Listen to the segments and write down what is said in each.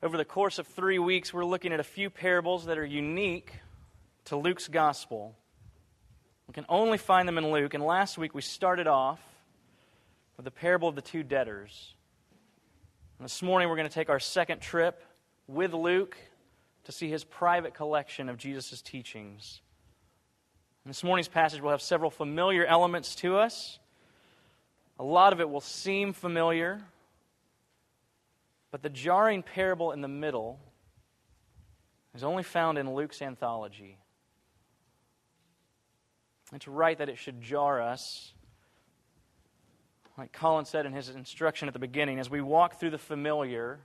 Over the course of three weeks, we're looking at a few parables that are unique to Luke's gospel. We can only find them in Luke. And last week, we started off with the parable of the two debtors. And this morning, we're going to take our second trip with Luke to see his private collection of Jesus' teachings. In this morning's passage will have several familiar elements to us. A lot of it will seem familiar, but the jarring parable in the middle is only found in Luke's anthology. It's right that it should jar us. Like Colin said in his instruction at the beginning, as we walk through the familiar,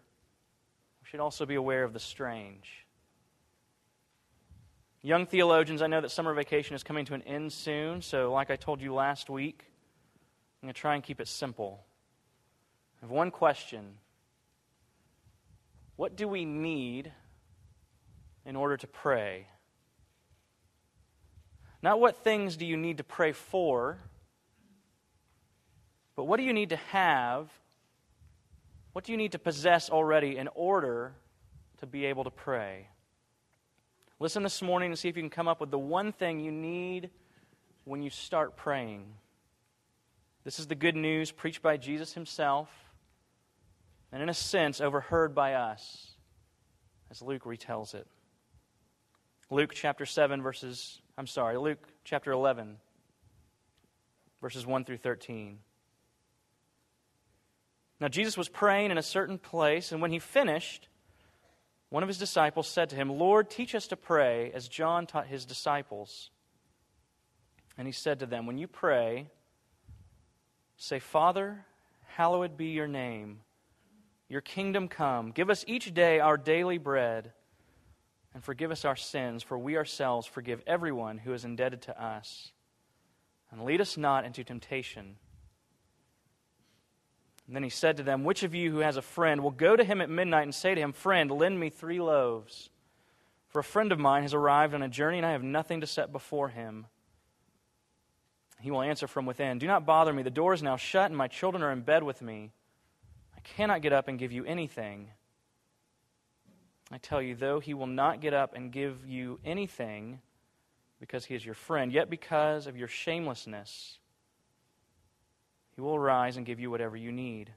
we should also be aware of the strange. Young theologians, I know that summer vacation is coming to an end soon, so like I told you last week, I'm going to try and keep it simple. I have one question What do we need in order to pray? Not what things do you need to pray for, but what do you need to have? What do you need to possess already in order to be able to pray? Listen this morning and see if you can come up with the one thing you need when you start praying. This is the good news preached by Jesus himself, and in a sense, overheard by us, as Luke retells it. Luke chapter 7, verses, I'm sorry, Luke chapter 11, verses 1 through 13. Now, Jesus was praying in a certain place, and when he finished, one of his disciples said to him, Lord, teach us to pray as John taught his disciples. And he said to them, When you pray, say, Father, hallowed be your name. Your kingdom come. Give us each day our daily bread, and forgive us our sins, for we ourselves forgive everyone who is indebted to us. And lead us not into temptation and then he said to them, Which of you who has a friend will go to him at midnight and say to him, Friend, lend me three loaves? For a friend of mine has arrived on a journey, and I have nothing to set before him. He will answer from within, Do not bother me. The door is now shut, and my children are in bed with me. Cannot get up and give you anything. I tell you, though he will not get up and give you anything because he is your friend, yet because of your shamelessness, he will arise and give you whatever you need.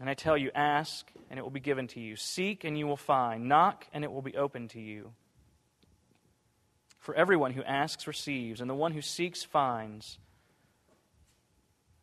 And I tell you, ask, and it will be given to you. Seek, and you will find. Knock, and it will be opened to you. For everyone who asks receives, and the one who seeks finds.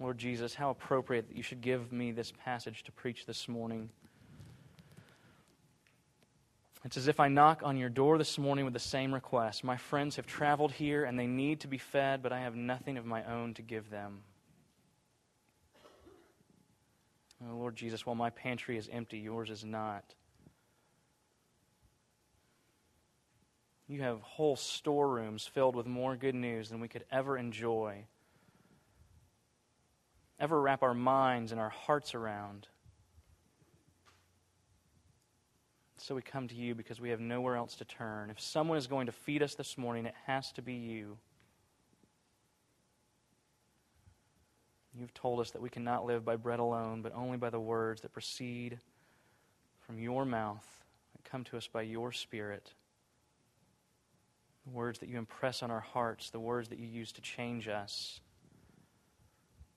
Lord Jesus, how appropriate that you should give me this passage to preach this morning. It's as if I knock on your door this morning with the same request. My friends have traveled here and they need to be fed, but I have nothing of my own to give them. Oh, Lord Jesus, while my pantry is empty, yours is not. You have whole storerooms filled with more good news than we could ever enjoy, ever wrap our minds and our hearts around. So we come to you because we have nowhere else to turn. If someone is going to feed us this morning, it has to be you. You've told us that we cannot live by bread alone, but only by the words that proceed from your mouth, and come to us by your Spirit. The words that you impress on our hearts, the words that you use to change us,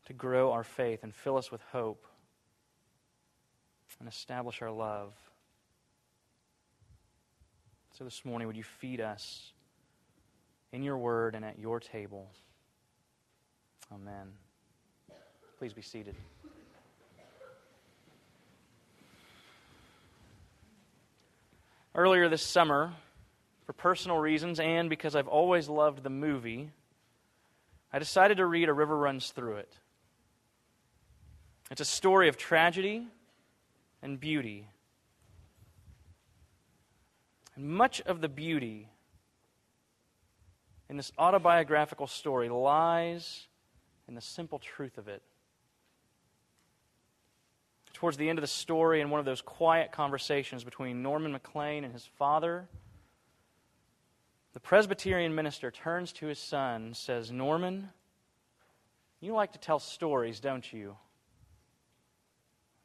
to grow our faith and fill us with hope and establish our love. So this morning, would you feed us in your word and at your table? Amen. Please be seated. Earlier this summer, for personal reasons and because I've always loved the movie, I decided to read A River Runs Through It. It's a story of tragedy and beauty. And much of the beauty in this autobiographical story lies in the simple truth of it. Towards the end of the story, in one of those quiet conversations between Norman Maclean and his father, the Presbyterian minister turns to his son and says, Norman, you like to tell stories, don't you?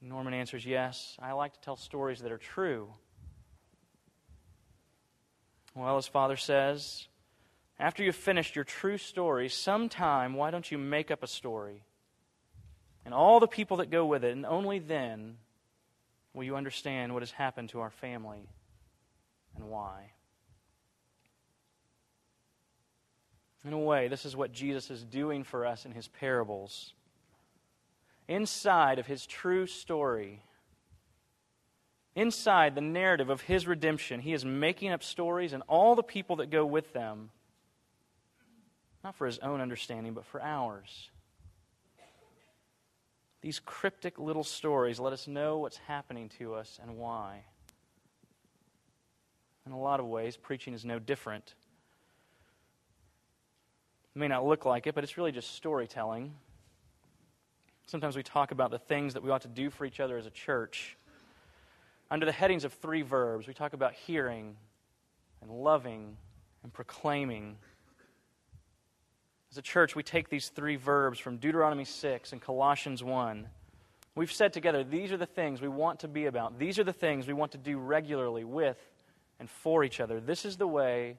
Norman answers, Yes, I like to tell stories that are true. Well, his father says, After you've finished your true story, sometime, why don't you make up a story? And all the people that go with it, and only then will you understand what has happened to our family and why. In a way, this is what Jesus is doing for us in his parables. Inside of his true story, inside the narrative of his redemption, he is making up stories and all the people that go with them, not for his own understanding, but for ours. These cryptic little stories let us know what's happening to us and why. In a lot of ways, preaching is no different. It may not look like it, but it's really just storytelling. Sometimes we talk about the things that we ought to do for each other as a church. Under the headings of three verbs, we talk about hearing and loving and proclaiming. As a church, we take these three verbs from Deuteronomy 6 and Colossians 1. We've said together, these are the things we want to be about. These are the things we want to do regularly with and for each other. This is the way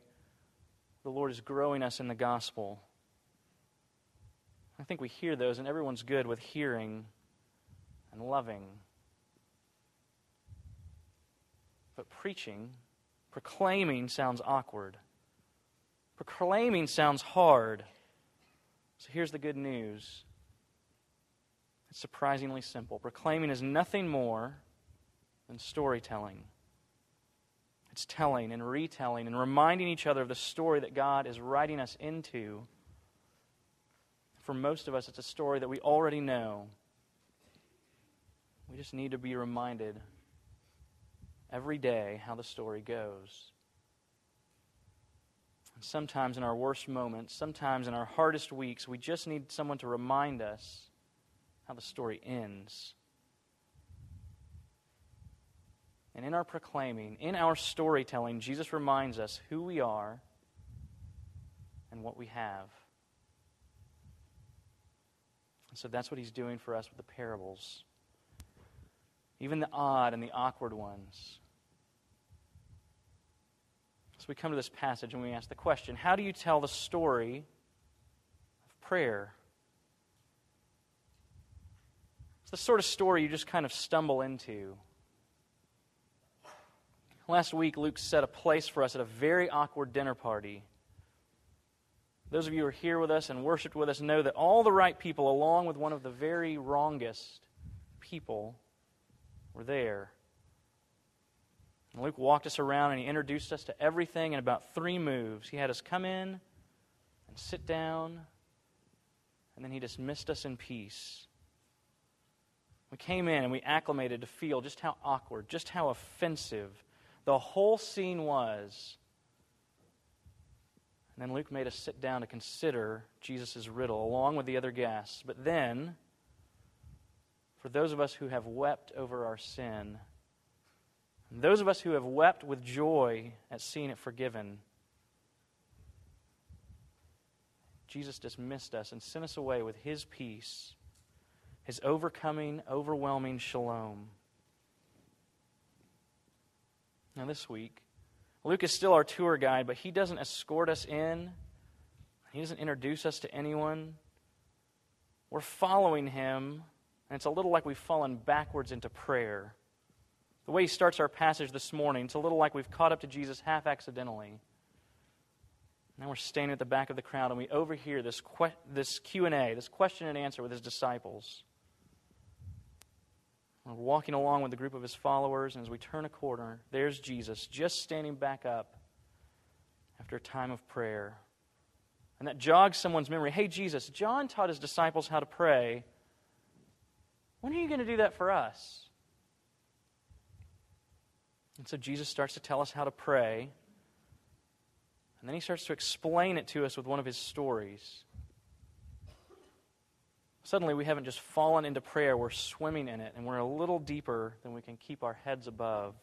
the Lord is growing us in the gospel. I think we hear those, and everyone's good with hearing and loving. But preaching, proclaiming sounds awkward. Proclaiming sounds hard. So here's the good news it's surprisingly simple. Proclaiming is nothing more than storytelling. It's telling and retelling and reminding each other of the story that God is writing us into. For most of us, it's a story that we already know. We just need to be reminded every day how the story goes. And sometimes in our worst moments, sometimes in our hardest weeks, we just need someone to remind us how the story ends. And in our proclaiming, in our storytelling, Jesus reminds us who we are and what we have. And so that's what he's doing for us with the parables, even the odd and the awkward ones. So we come to this passage and we ask the question how do you tell the story of prayer? It's the sort of story you just kind of stumble into. Last week, Luke set a place for us at a very awkward dinner party. Those of you who are here with us and worshiped with us know that all the right people, along with one of the very wrongest people, were there. And Luke walked us around and he introduced us to everything in about three moves. He had us come in and sit down, and then he dismissed us in peace. We came in and we acclimated to feel just how awkward, just how offensive the whole scene was. And then Luke made us sit down to consider Jesus' riddle along with the other guests. But then, for those of us who have wept over our sin, and those of us who have wept with joy at seeing it forgiven, Jesus dismissed us and sent us away with his peace, his overcoming, overwhelming shalom. Now, this week, Luke is still our tour guide, but he doesn't escort us in, he doesn't introduce us to anyone. We're following him, and it's a little like we've fallen backwards into prayer. The way he starts our passage this morning, it's a little like we've caught up to Jesus half accidentally. Now we're standing at the back of the crowd, and we overhear this, que- this Q&A, this question and answer with his disciples. We're walking along with a group of his followers, and as we turn a corner, there's Jesus just standing back up after a time of prayer. And that jogs someone's memory. Hey, Jesus, John taught his disciples how to pray. When are you going to do that for us? And so Jesus starts to tell us how to pray. And then he starts to explain it to us with one of his stories. Suddenly, we haven't just fallen into prayer, we're swimming in it, and we're a little deeper than we can keep our heads above.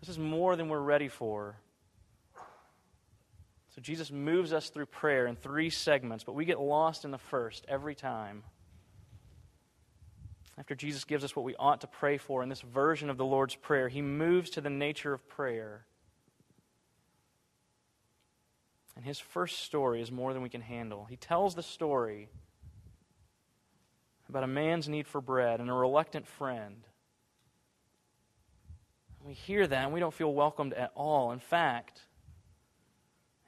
This is more than we're ready for. So, Jesus moves us through prayer in three segments, but we get lost in the first every time. After Jesus gives us what we ought to pray for in this version of the Lord's Prayer, he moves to the nature of prayer. And his first story is more than we can handle. He tells the story about a man's need for bread and a reluctant friend. We hear that and we don't feel welcomed at all. In fact,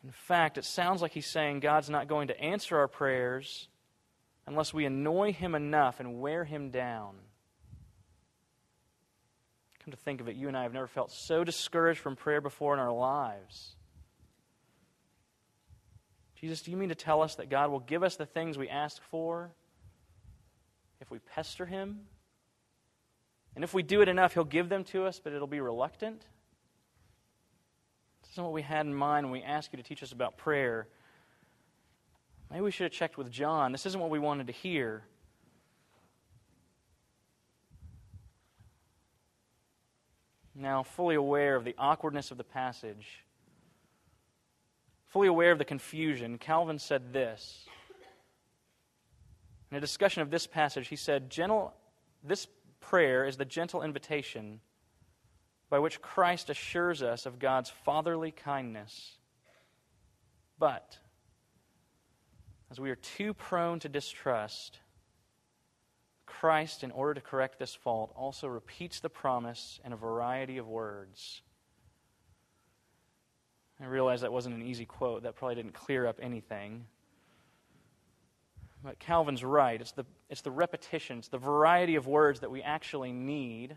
in fact, it sounds like he's saying God's not going to answer our prayers unless we annoy him enough and wear him down. Come to think of it, you and I have never felt so discouraged from prayer before in our lives. Jesus, do you mean to tell us that God will give us the things we ask for if we pester him? And if we do it enough, he'll give them to us, but it'll be reluctant? This isn't what we had in mind when we asked you to teach us about prayer. Maybe we should have checked with John. This isn't what we wanted to hear. Now, fully aware of the awkwardness of the passage, fully aware of the confusion, Calvin said this in a discussion of this passage, he said, Gentle, This prayer is the gentle invitation by which Christ assures us of God's fatherly kindness. But, as we are too prone to distrust, Christ, in order to correct this fault, also repeats the promise in a variety of words. I realize that wasn't an easy quote. That probably didn't clear up anything. But Calvin's right. It's the, it's the repetition, it's the variety of words that we actually need,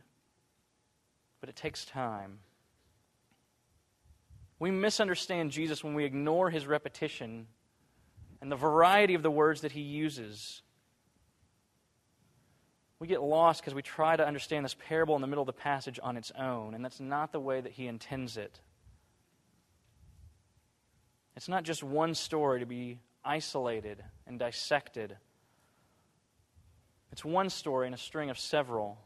but it takes time. We misunderstand Jesus when we ignore his repetition and the variety of the words that he uses. We get lost because we try to understand this parable in the middle of the passage on its own, and that's not the way that he intends it. It's not just one story to be isolated and dissected. It's one story in a string of several.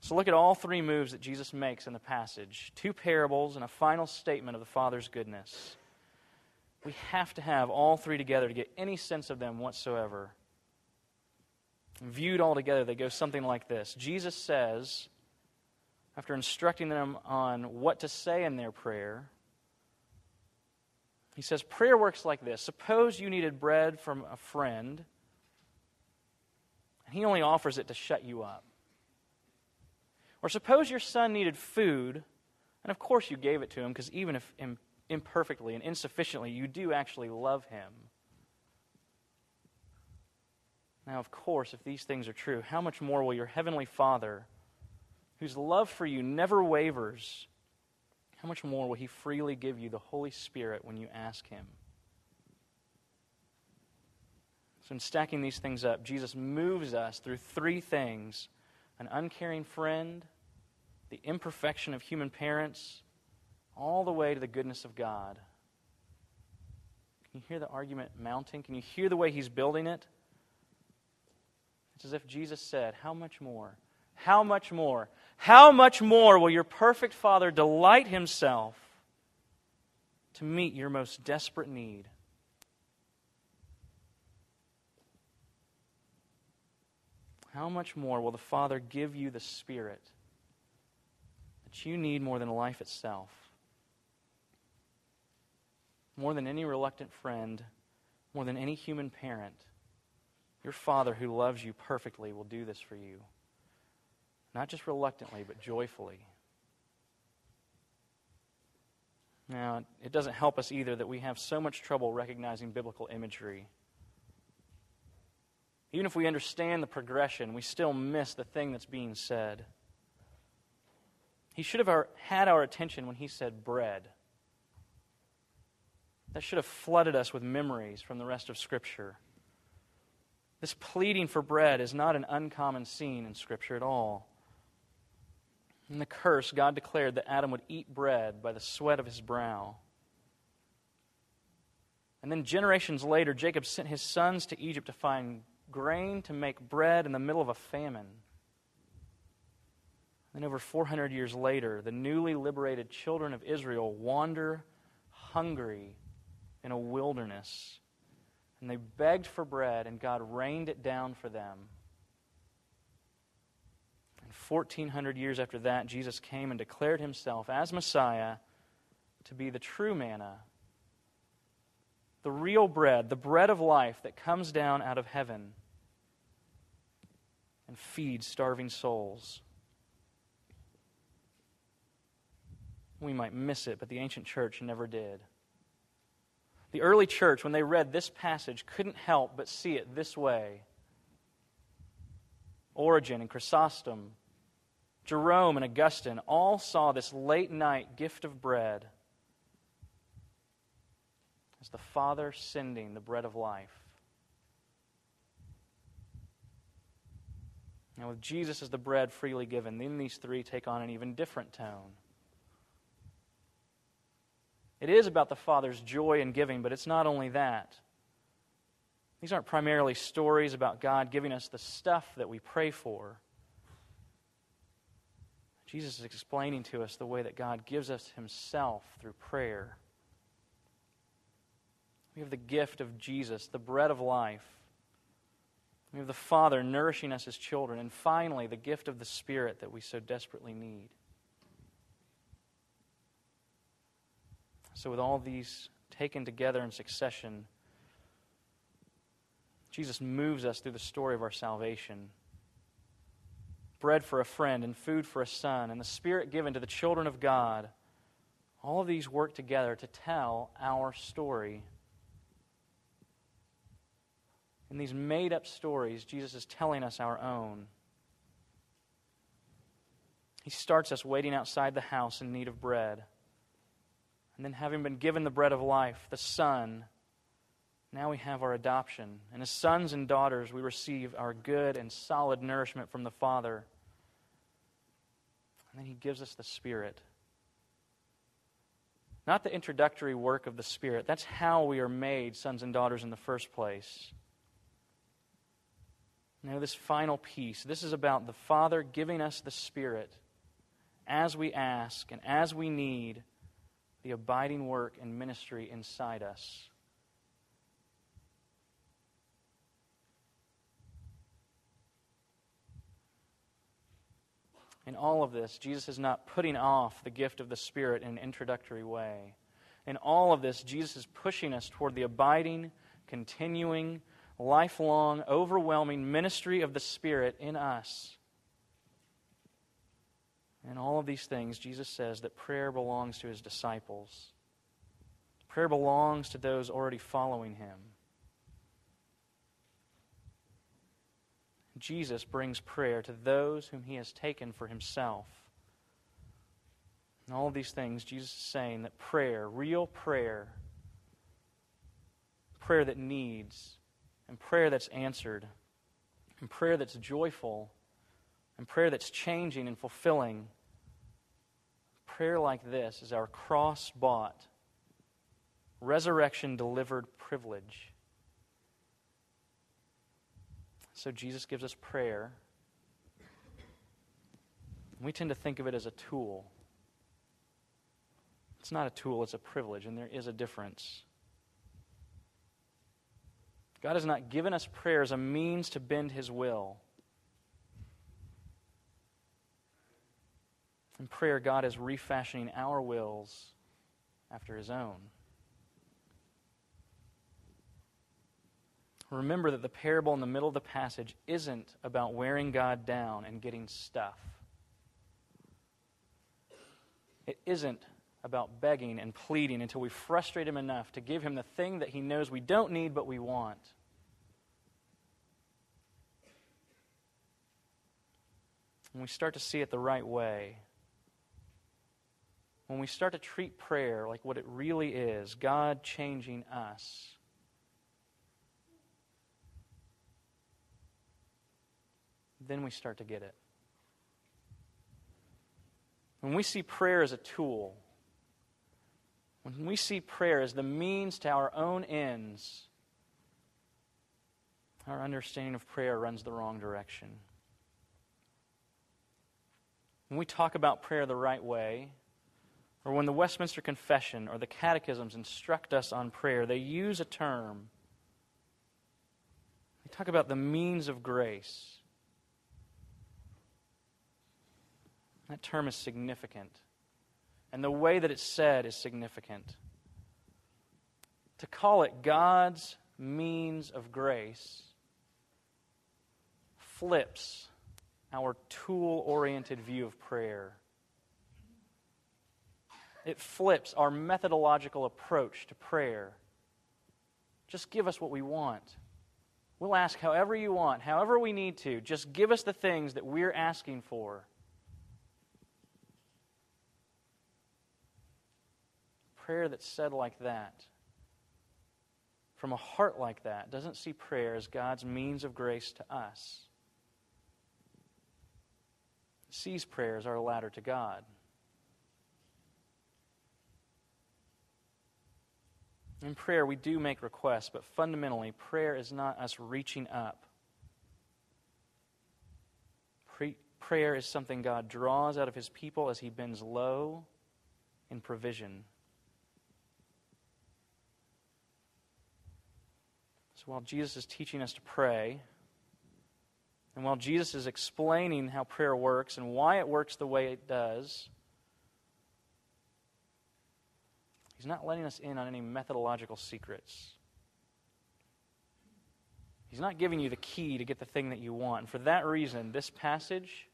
So look at all three moves that Jesus makes in the passage two parables and a final statement of the Father's goodness. We have to have all three together to get any sense of them whatsoever. Viewed all together, they go something like this Jesus says, after instructing them on what to say in their prayer, he says, Prayer works like this. Suppose you needed bread from a friend, and he only offers it to shut you up. Or suppose your son needed food, and of course you gave it to him, because even if imperfectly and insufficiently, you do actually love him. Now, of course, if these things are true, how much more will your heavenly Father, whose love for you never wavers, how much more will He freely give you the Holy Spirit when you ask Him? So, in stacking these things up, Jesus moves us through three things an uncaring friend, the imperfection of human parents, all the way to the goodness of God. Can you hear the argument mounting? Can you hear the way he's building it? It's as if Jesus said, How much more? How much more? How much more will your perfect Father delight himself to meet your most desperate need? How much more will the Father give you the Spirit that you need more than life itself? More than any reluctant friend, more than any human parent, your Father who loves you perfectly will do this for you. Not just reluctantly, but joyfully. Now, it doesn't help us either that we have so much trouble recognizing biblical imagery. Even if we understand the progression, we still miss the thing that's being said. He should have had our attention when he said bread. That should have flooded us with memories from the rest of Scripture. This pleading for bread is not an uncommon scene in Scripture at all. In the curse, God declared that Adam would eat bread by the sweat of his brow. And then generations later, Jacob sent his sons to Egypt to find grain to make bread in the middle of a famine. Then, over 400 years later, the newly liberated children of Israel wander hungry in a wilderness. And they begged for bread, and God rained it down for them. And 1,400 years after that, Jesus came and declared himself as Messiah to be the true manna the real bread, the bread of life that comes down out of heaven and feeds starving souls. We might miss it, but the ancient church never did. The early church, when they read this passage, couldn't help but see it this way. Origen and Chrysostom, Jerome and Augustine all saw this late night gift of bread as the Father sending the bread of life. Now, with Jesus as the bread freely given, then these three take on an even different tone. It is about the Father's joy in giving, but it's not only that. These aren't primarily stories about God giving us the stuff that we pray for. Jesus is explaining to us the way that God gives us Himself through prayer. We have the gift of Jesus, the bread of life. We have the Father nourishing us as children. And finally, the gift of the Spirit that we so desperately need. So, with all these taken together in succession, Jesus moves us through the story of our salvation. Bread for a friend, and food for a son, and the Spirit given to the children of God. All of these work together to tell our story in these made up stories, Jesus is telling us our own. He starts us waiting outside the house in need of bread. And then, having been given the bread of life, the Son, now we have our adoption. And as sons and daughters, we receive our good and solid nourishment from the Father. And then He gives us the Spirit. Not the introductory work of the Spirit. That's how we are made sons and daughters in the first place. Now, this final piece, this is about the Father giving us the Spirit as we ask and as we need the abiding work and ministry inside us. In all of this, Jesus is not putting off the gift of the Spirit in an introductory way. In all of this, Jesus is pushing us toward the abiding, continuing, lifelong, overwhelming ministry of the Spirit in us. In all of these things, Jesus says that prayer belongs to his disciples. Prayer belongs to those already following him. Jesus brings prayer to those whom he has taken for himself. And all these things, Jesus is saying that prayer, real prayer, prayer that needs, and prayer that's answered, and prayer that's joyful, and prayer that's changing and fulfilling. Prayer like this is our cross bought, resurrection delivered privilege. So Jesus gives us prayer. We tend to think of it as a tool. It's not a tool, it's a privilege, and there is a difference. God has not given us prayer as a means to bend His will. In prayer, God is refashioning our wills after His own. Remember that the parable in the middle of the passage isn't about wearing God down and getting stuff. It isn't about begging and pleading until we frustrate Him enough to give Him the thing that He knows we don't need but we want. when we start to see it the right way, when we start to treat prayer like what it really is God changing us. Then we start to get it. When we see prayer as a tool, when we see prayer as the means to our own ends, our understanding of prayer runs the wrong direction. When we talk about prayer the right way, or when the Westminster Confession or the Catechisms instruct us on prayer, they use a term. They talk about the means of grace. That term is significant. And the way that it's said is significant. To call it God's means of grace flips our tool oriented view of prayer. It flips our methodological approach to prayer. Just give us what we want. We'll ask however you want, however we need to. Just give us the things that we're asking for. Prayer that's said like that, from a heart like that, doesn't see prayer as God's means of grace to us sees prayer as our ladder to God. In prayer, we do make requests, but fundamentally, prayer is not us reaching up. Prayer is something God draws out of his people as he bends low in provision. So while Jesus is teaching us to pray, and while Jesus is explaining how prayer works and why it works the way it does, he's not letting us in on any methodological secrets. He's not giving you the key to get the thing that you want. And for that reason, this passage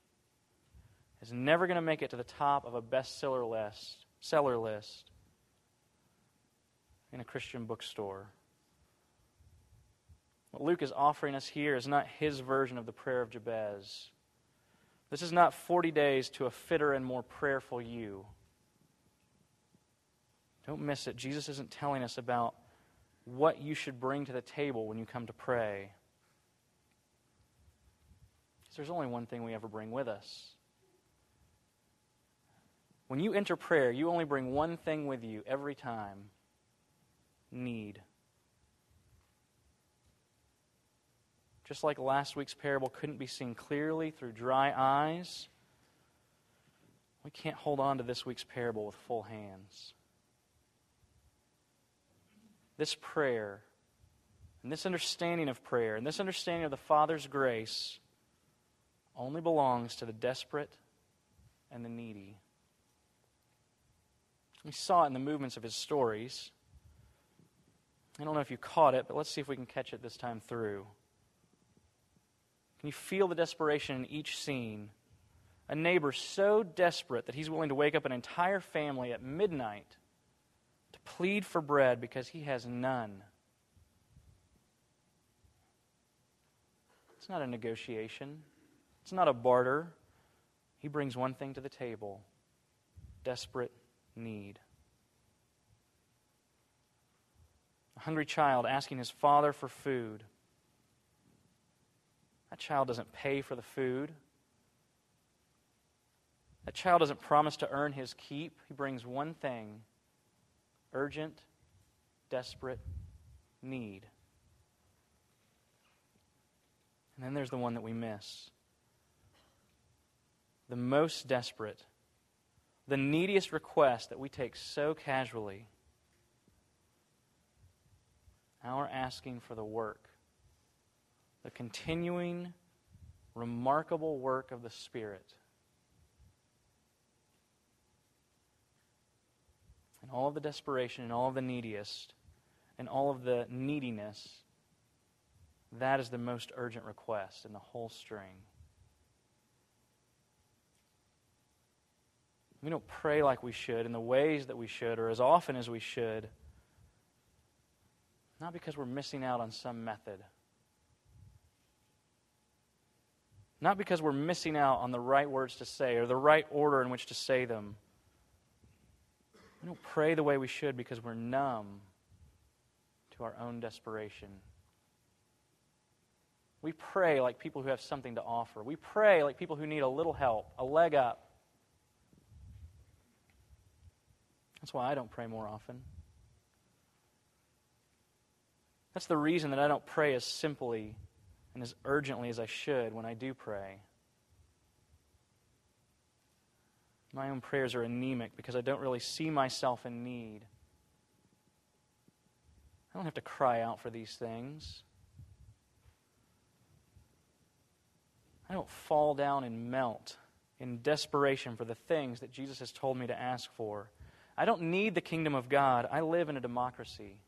is never going to make it to the top of a bestseller list, seller list in a Christian bookstore. What Luke is offering us here is not his version of the prayer of Jabez. This is not 40 days to a fitter and more prayerful you. Don't miss it. Jesus isn't telling us about what you should bring to the table when you come to pray. Because there's only one thing we ever bring with us. When you enter prayer, you only bring one thing with you every time need. Just like last week's parable couldn't be seen clearly through dry eyes, we can't hold on to this week's parable with full hands. This prayer, and this understanding of prayer, and this understanding of the Father's grace only belongs to the desperate and the needy. We saw it in the movements of his stories. I don't know if you caught it, but let's see if we can catch it this time through. Can you feel the desperation in each scene? A neighbor so desperate that he's willing to wake up an entire family at midnight to plead for bread because he has none. It's not a negotiation, it's not a barter. He brings one thing to the table desperate need. A hungry child asking his father for food. That child doesn't pay for the food. That child doesn't promise to earn his keep. He brings one thing urgent, desperate need. And then there's the one that we miss the most desperate, the neediest request that we take so casually. Our asking for the work the continuing, remarkable work of the Spirit. And all of the desperation and all of the neediest and all of the neediness, that is the most urgent request in the whole string. We don't pray like we should in the ways that we should or as often as we should, not because we're missing out on some method Not because we're missing out on the right words to say or the right order in which to say them. We don't pray the way we should because we're numb to our own desperation. We pray like people who have something to offer. We pray like people who need a little help, a leg up. That's why I don't pray more often. That's the reason that I don't pray as simply and as urgently as I should when I do pray. My own prayers are anemic because I don't really see myself in need. I don't have to cry out for these things. I don't fall down and melt in desperation for the things that Jesus has told me to ask for. I don't need the kingdom of God. I live in a democracy.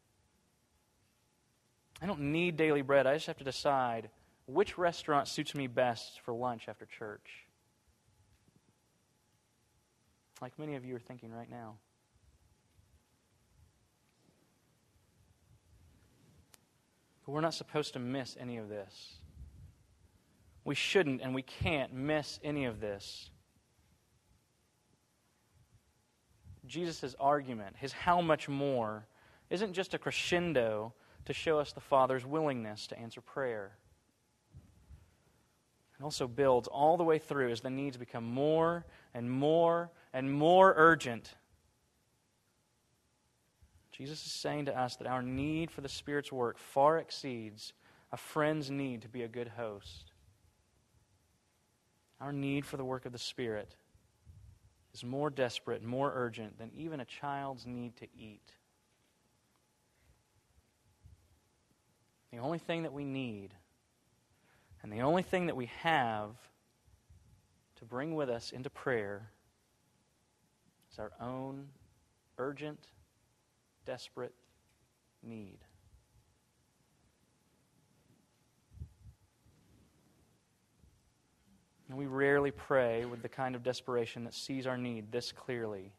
I don't need daily bread. I just have to decide which restaurant suits me best for lunch after church. Like many of you are thinking right now. But we're not supposed to miss any of this. We shouldn't and we can't miss any of this. Jesus' argument, his how much more, isn't just a crescendo to show us the Father's willingness to answer prayer. It also builds all the way through as the needs become more and more and more urgent. Jesus is saying to us that our need for the Spirit's work far exceeds a friend's need to be a good host. Our need for the work of the Spirit is more desperate more urgent than even a child's need to eat. The only thing that we need and the only thing that we have to bring with us into prayer is our own urgent, desperate need. And we rarely pray with the kind of desperation that sees our need this clearly.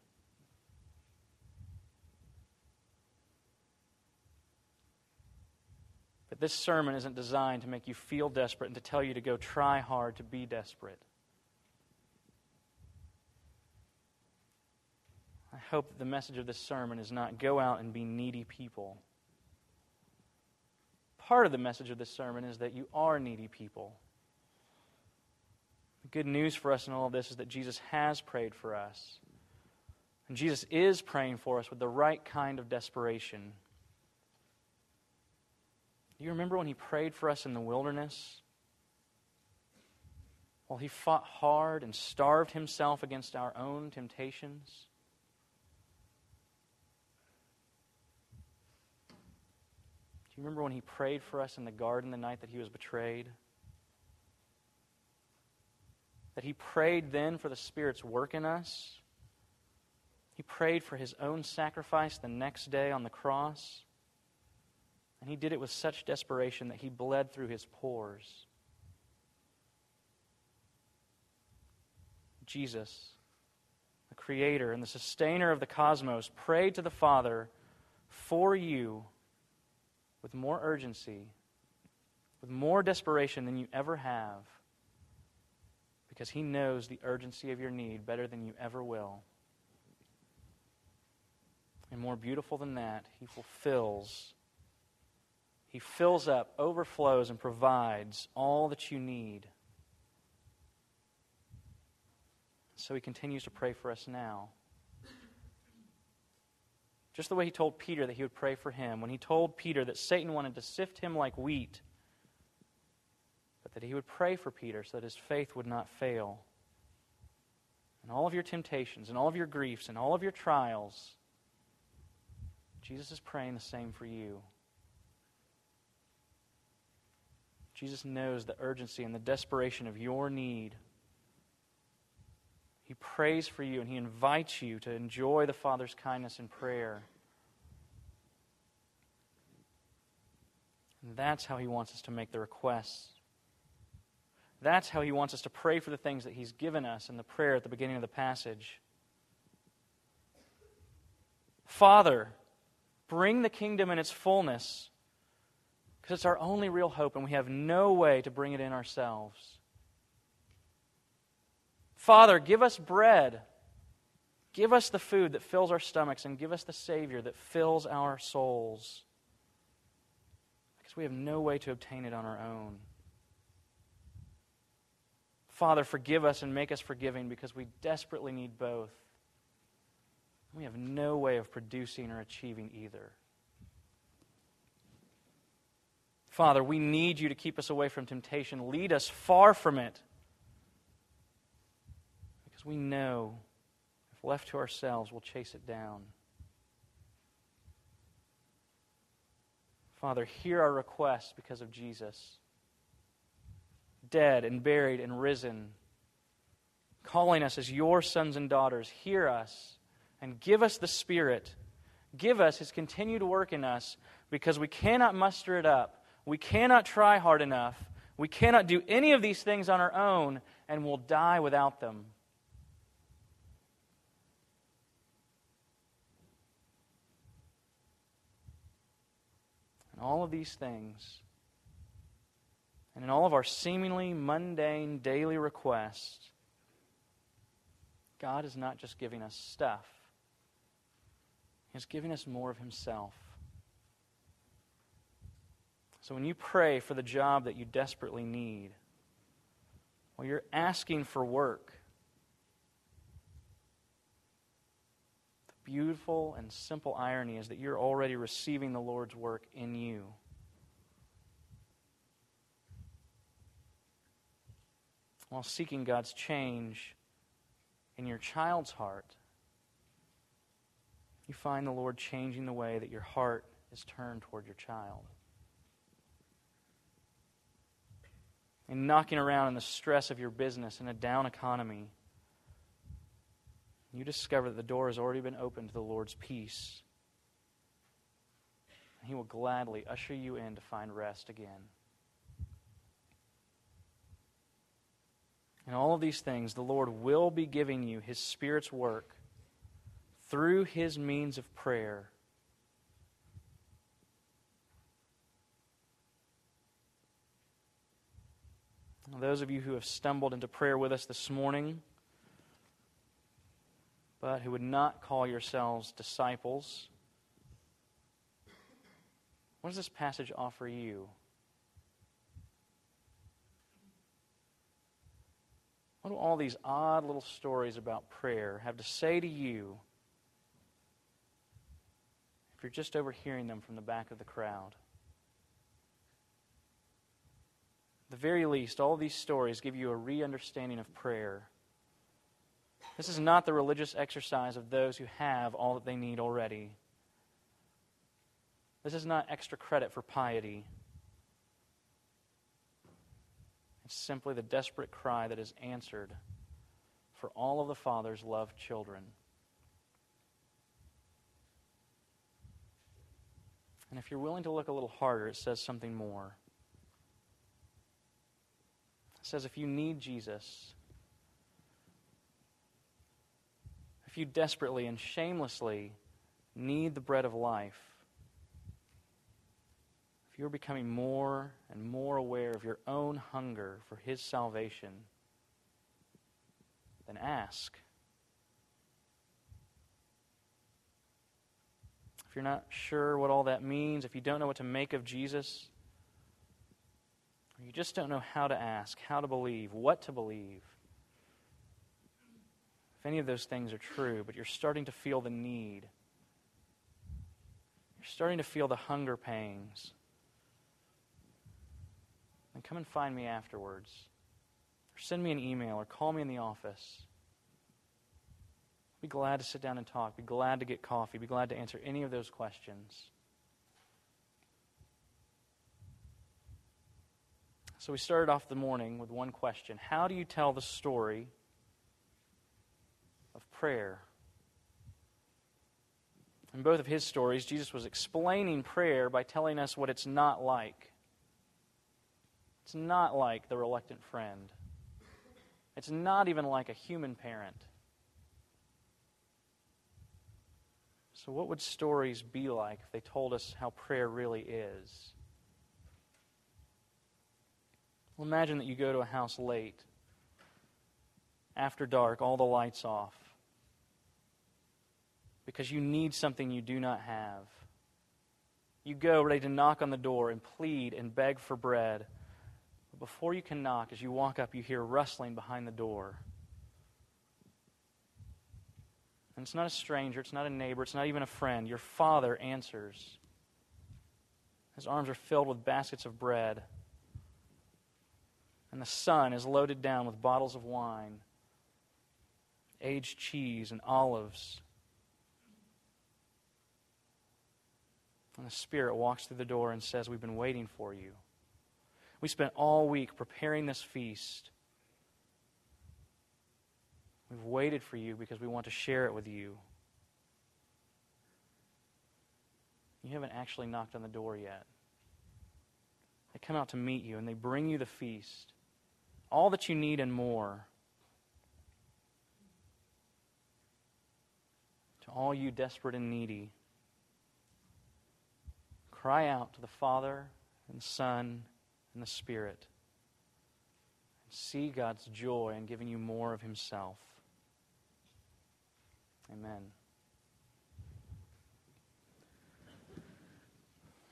This sermon isn't designed to make you feel desperate and to tell you to go try hard to be desperate. I hope that the message of this sermon is not go out and be needy people. Part of the message of this sermon is that you are needy people. The good news for us in all of this is that Jesus has prayed for us. And Jesus is praying for us with the right kind of desperation. Do you remember when he prayed for us in the wilderness? While he fought hard and starved himself against our own temptations? Do you remember when he prayed for us in the garden the night that he was betrayed? that he prayed then for the Spirit's work in us. He prayed for his own sacrifice the next day on the cross. And he did it with such desperation that he bled through his pores. Jesus, the creator and the sustainer of the cosmos, prayed to the Father for you with more urgency, with more desperation than you ever have because He knows the urgency of your need better than you ever will. And more beautiful than that, He fulfills. He fills up, overflows, and provides all that you need. So He continues to pray for us now. Just the way He told Peter that He would pray for him. When He told Peter that Satan wanted to sift him like wheat but that he would pray for Peter so that his faith would not fail. And all of your temptations and all of your griefs and all of your trials, Jesus is praying the same for you. Jesus knows the urgency and the desperation of your need. He prays for you and he invites you to enjoy the Father's kindness in prayer. And that's how he wants us to make the requests that's how he wants us to pray for the things that he's given us in the prayer at the beginning of the passage. Father, bring the kingdom in its fullness because it's our only real hope and we have no way to bring it in ourselves. Father, give us bread. Give us the food that fills our stomachs and give us the Savior that fills our souls because we have no way to obtain it on our own. Father, forgive us and make us forgiving because we desperately need both. We have no way of producing or achieving either. Father, we need you to keep us away from temptation. Lead us far from it. Because we know if left to ourselves, we'll chase it down. Father, hear our request because of Jesus. Dead and buried and risen, calling us as your sons and daughters. Hear us and give us the Spirit. Give us His continued work in us because we cannot muster it up. We cannot try hard enough. We cannot do any of these things on our own, and we'll die without them. And all of these things, and in all of our seemingly mundane daily requests, God is not just giving us stuff. He's giving us more of Himself. So when you pray for the job that you desperately need, or you're asking for work, the beautiful and simple irony is that you're already receiving the Lord's work in you. While seeking God's change in your child's heart, you find the Lord changing the way that your heart is turned toward your child. And knocking around in the stress of your business in a down economy, you discover that the door has already been opened to the Lord's peace. And He will gladly usher you in to find rest again. In all of these things, the Lord will be giving you His Spirit's work through his means of prayer. Those of you who have stumbled into prayer with us this morning, but who would not call yourselves disciples, what does this passage offer you? What do all these odd little stories about prayer have to say to you if you're just overhearing them from the back of the crowd. At the very least, all these stories give you a re understanding of prayer. This is not the religious exercise of those who have all that they need already. This is not extra credit for piety. It's simply the desperate cry that is answered for all of the Father's loved children. And if you're willing to look a little harder, it says something more. Says if you need Jesus, if you desperately and shamelessly need the bread of life, if you're becoming more and more aware of your own hunger for His salvation, then ask. if you're not sure what all that means, if you don't know what to make of Jesus, you just don't know how to ask, how to believe, what to believe, if any of those things are true, but you're starting to feel the need, you're starting to feel the hunger pangs, then come and find me afterwards. Or send me an email or call me in the office. Be glad to sit down and talk. Be glad to get coffee. Be glad to answer any of those questions. So we started off the morning with one question How do you tell the story of prayer? In both of his stories, Jesus was explaining prayer by telling us what it's not like. It's not like the reluctant friend. It's not even like a human parent. So, what would stories be like if they told us how prayer really is? Well, imagine that you go to a house late, after dark, all the lights off, because you need something you do not have. You go ready to knock on the door and plead and beg for bread. But before you can knock, as you walk up, you hear rustling behind the door. And it's not a stranger, it's not a neighbor, it's not even a friend. Your Father answers. His arms are filled with baskets of bread, and the Son is loaded down with bottles of wine, aged cheese, and olives. And the Spirit walks through the door and says, We've been waiting for you. We spent all week preparing this feast. We've waited for you because we want to share it with you. You haven't actually knocked on the door yet. They come out to meet you and they bring you the feast, all that you need and more. To all you desperate and needy, cry out to the Father and the Son and the Spirit. And see God's joy in giving you more of Himself. Amen.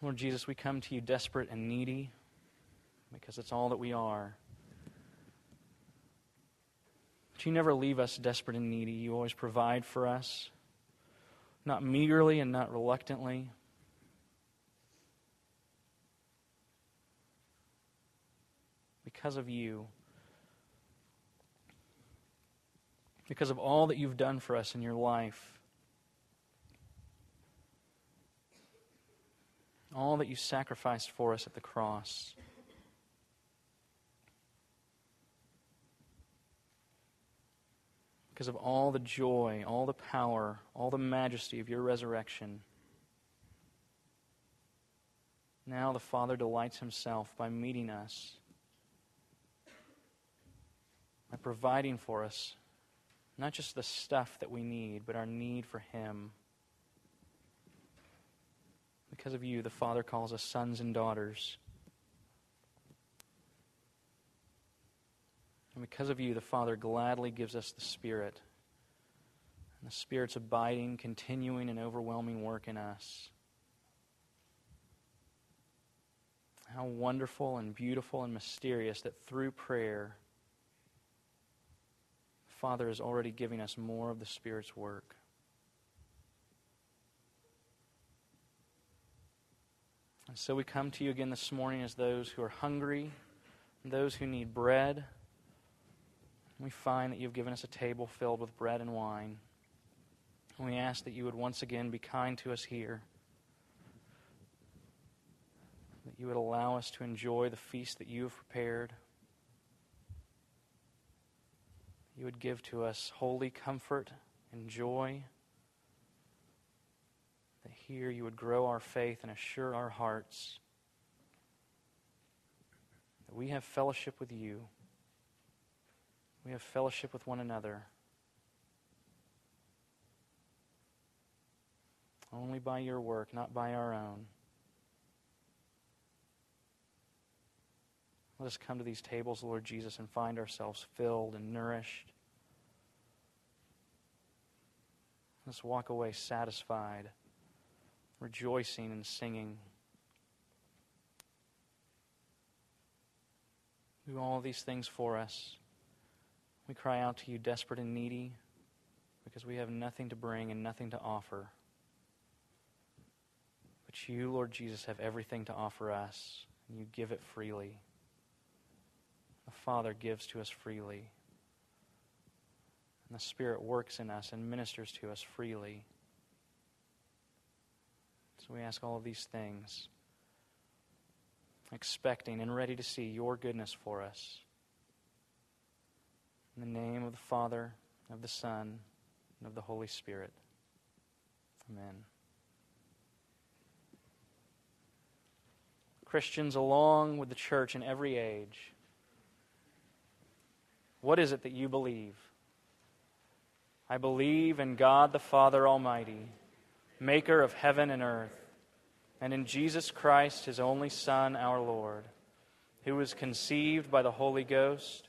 Lord Jesus, we come to you desperate and needy because it's all that we are. But you never leave us desperate and needy. You always provide for us, not meagerly and not reluctantly. Because of you. Because of all that you've done for us in your life. all that you sacrificed for us at the cross. Because of all the joy, all the power, all the majesty of your resurrection. Now the Father delights himself by meeting us, by providing for us not just the stuff that we need, but our need for Him. Because of you, the Father calls us sons and daughters. And because of you, the Father gladly gives us the Spirit. And the Spirit's abiding, continuing, and overwhelming work in us. How wonderful and beautiful and mysterious that through prayer, the Father is already giving us more of the Spirit's work. And so we come to you again this morning as those who are hungry, those who need bread. We find that you've given us a table filled with bread and wine. And we ask that you would once again be kind to us here. That you would allow us to enjoy the feast that you have prepared. You would give to us holy comfort and joy that here you would grow our faith and assure our hearts that we have fellowship with you. We have fellowship with one another. Only by your work, not by our own. Let us come to these tables, Lord Jesus, and find ourselves filled and nourished. Let's walk away satisfied rejoicing and singing. Do all these things for us. We cry out to you, desperate and needy, because we have nothing to bring and nothing to offer. But you, Lord Jesus, have everything to offer us, and you give it freely. The Father gives to us freely. And the Spirit works in us and ministers to us freely. So we ask all of these things, expecting and ready to see your goodness for us. In the name of the Father, of the Son, and of the Holy Spirit. Amen. Christians, along with the church in every age, what is it that you believe? I believe in God the Father Almighty maker of heaven and earth, and in Jesus Christ, his only Son, our Lord, who was conceived by the Holy Ghost,